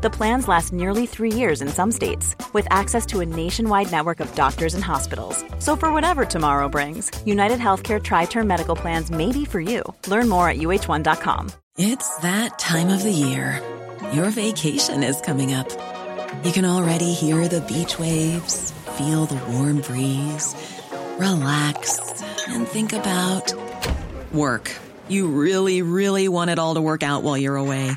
The plans last nearly three years in some states, with access to a nationwide network of doctors and hospitals. So, for whatever tomorrow brings, United Healthcare Tri Term Medical Plans may be for you. Learn more at uhone.com. It's that time of the year. Your vacation is coming up. You can already hear the beach waves, feel the warm breeze, relax, and think about work. You really, really want it all to work out while you're away.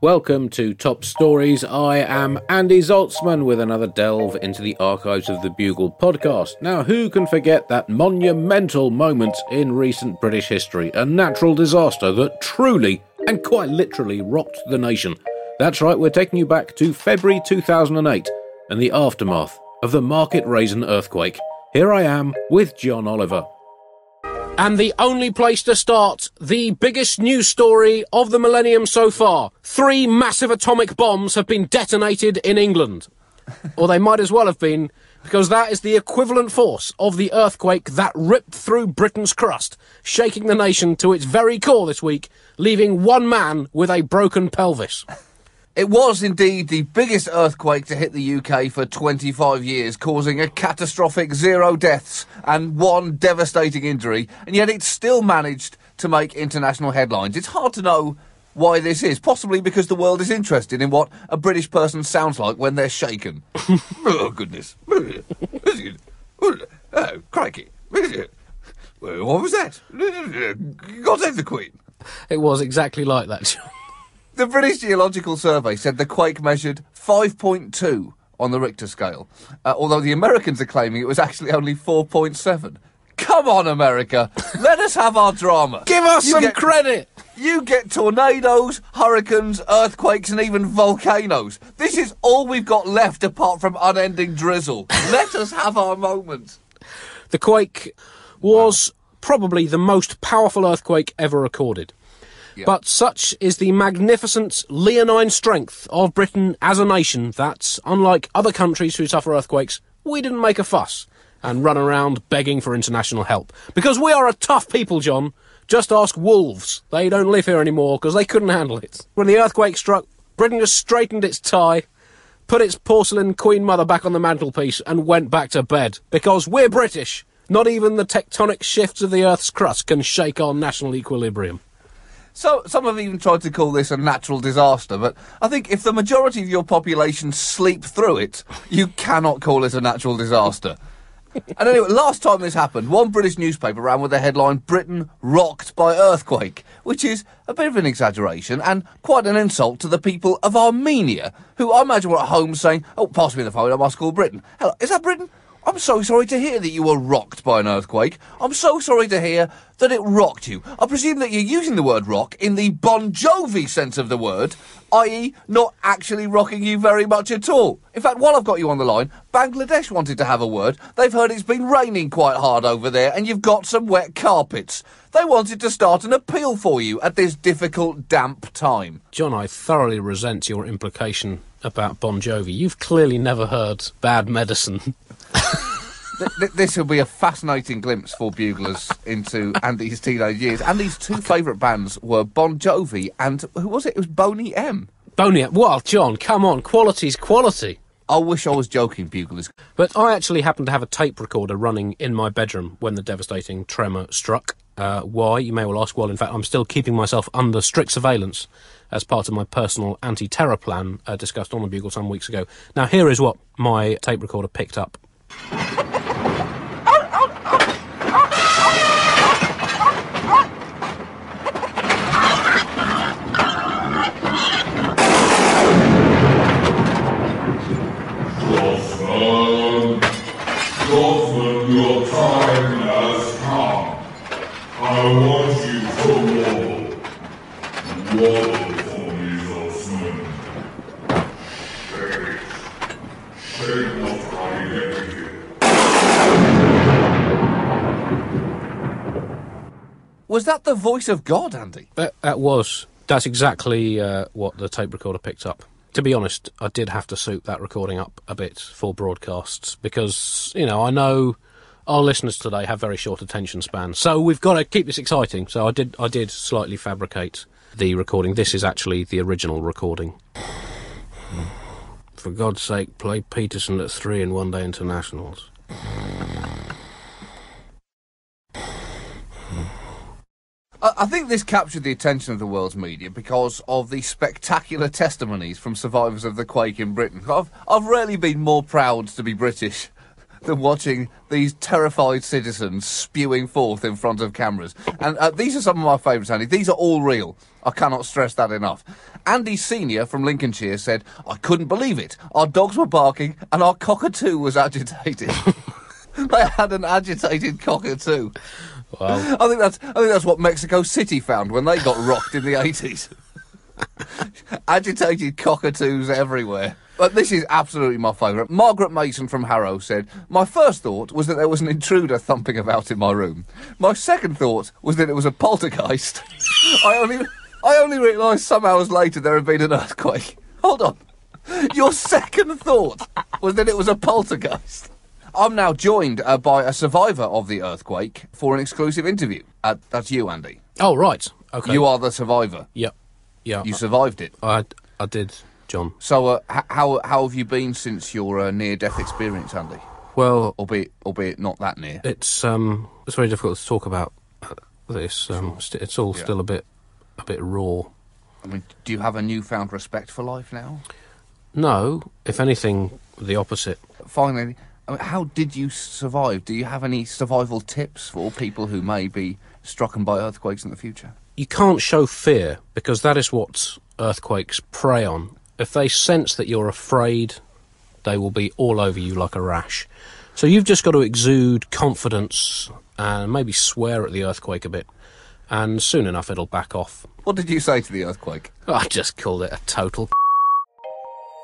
Welcome to Top Stories. I am Andy Zaltzman with another delve into the archives of the Bugle podcast. Now, who can forget that monumental moment in recent British history? A natural disaster that truly and quite literally rocked the nation. That's right, we're taking you back to February 2008 and the aftermath of the Market Rasen earthquake. Here I am with John Oliver. And the only place to start, the biggest news story of the millennium so far. Three massive atomic bombs have been detonated in England. or they might as well have been, because that is the equivalent force of the earthquake that ripped through Britain's crust, shaking the nation to its very core this week, leaving one man with a broken pelvis. It was indeed the biggest earthquake to hit the UK for 25 years, causing a catastrophic zero deaths and one devastating injury, and yet it still managed to make international headlines. It's hard to know why this is, possibly because the world is interested in what a British person sounds like when they're shaken. oh, goodness. oh, crikey. What was that? God save the Queen. It was exactly like that. The British Geological Survey said the quake measured 5.2 on the Richter scale, uh, although the Americans are claiming it was actually only 4.7. Come on, America. Let us have our drama. Give us You some get- credit! You get tornadoes, hurricanes, earthquakes, and even volcanoes. This is all we've got left apart from unending drizzle. Let us have our moment. The quake was probably the most powerful earthquake ever recorded. But such is the magnificent leonine strength of Britain as a nation that, unlike other countries who suffer earthquakes, we didn't make a fuss and run around begging for international help. Because we are a tough people, John. Just ask wolves. They don't live here anymore because they couldn't handle it. When the earthquake struck, Britain just straightened its tie, put its porcelain Queen Mother back on the mantelpiece, and went back to bed. Because we're British. Not even the tectonic shifts of the Earth's crust can shake our national equilibrium. So some have even tried to call this a natural disaster, but I think if the majority of your population sleep through it, you cannot call it a natural disaster. and anyway, last time this happened, one British newspaper ran with the headline "Britain rocked by earthquake," which is a bit of an exaggeration and quite an insult to the people of Armenia, who I imagine were at home saying, "Oh, pass me the phone, I must call Britain." Hello, is that Britain? I'm so sorry to hear that you were rocked by an earthquake. I'm so sorry to hear that it rocked you. I presume that you're using the word rock in the Bon Jovi sense of the word, i.e., not actually rocking you very much at all. In fact, while I've got you on the line, Bangladesh wanted to have a word. They've heard it's been raining quite hard over there and you've got some wet carpets. They wanted to start an appeal for you at this difficult, damp time. John, I thoroughly resent your implication about Bon Jovi. You've clearly never heard Bad Medicine. Th- th- this will be a fascinating glimpse for buglers into Andy's teenage years. Andy's two favourite bands were Bon Jovi and who was it? It was Boney M. Boney, M. well, John, come on, quality's quality. I wish I was joking, Buglers. But I actually happened to have a tape recorder running in my bedroom when the devastating tremor struck. Uh, why, you may well ask. Well, in fact, I'm still keeping myself under strict surveillance as part of my personal anti terror plan uh, discussed on the Bugle some weeks ago. Now, here is what my tape recorder picked up. I want you to wobble. Wobble for me, Zossman. Shake. Shake what I gave you. Was that the voice of God, Andy? That, that was. That's exactly uh, what the tape recorder picked up. To be honest, I did have to soup that recording up a bit for broadcasts because, you know, I know our listeners today have very short attention spans. So we've got to keep this exciting. So I did I did slightly fabricate the recording. This is actually the original recording. For God's sake, play Pietersen at three in one day internationals. I think this captured the attention of the world's media because of the spectacular testimonies from survivors of the quake in Britain. I've, I've rarely been more proud to be British than watching these terrified citizens spewing forth in front of cameras. And uh, these are some of my favourites, Andy. These are all real. I cannot stress that enough. Andy Senior from Lincolnshire said, I couldn't believe it. Our dogs were barking and our cockatoo was agitated. they had an agitated cockatoo. Wow. I think that's I think that's what Mexico City found when they got rocked in the eighties. Agitated cockatoos everywhere. But this is absolutely my favourite. Margaret Mason from Harrow said, My first thought was that there was an intruder thumping about in my room. My second thought was that it was a poltergeist. I only I only realised some hours later there had been an earthquake. Hold on. Your second thought was that it was a poltergeist. I'm now joined uh, by a survivor of the earthquake for an exclusive interview. Uh, that's you, Andy. Oh right. Okay. You are the survivor. Yep. Yeah. You survived it. I I did, John. So, uh, h- how how have you been since your uh, near-death experience, Andy? Well, Albeit albeit not that near. it's um it's very difficult to talk about uh, this. Um, st- it's all Yeah. still a bit a bit raw. I mean, do you have a newfound respect for life now? No, if anything, the opposite. Finally, I mean, how did you survive? Do you have any survival tips for people who may be struck by earthquakes in the future? You can't show fear because that is what earthquakes prey on. If they sense that you're afraid, they will be all over you like a rash. So you've just got to exude confidence and maybe swear at the earthquake a bit, and soon enough it'll back off. What did you say to the earthquake? I just called it a total.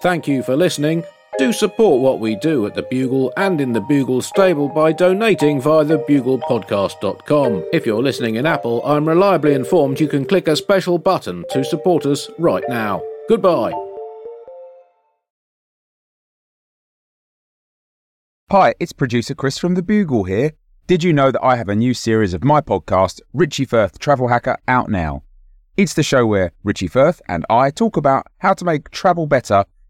Thank you for listening. Do support what we do at the Bugle and in the Bugle stable by donating via thebuglepodcast.com. If you're listening in Apple, I'm reliably informed you can click a special button to support us right now. Goodbye. Hi, it's producer Chris from The Bugle here. Did you know that I have a new series of my podcast, Richie Firth Travel Hacker, out now? It's the show where Richie Firth and I talk about how to make travel better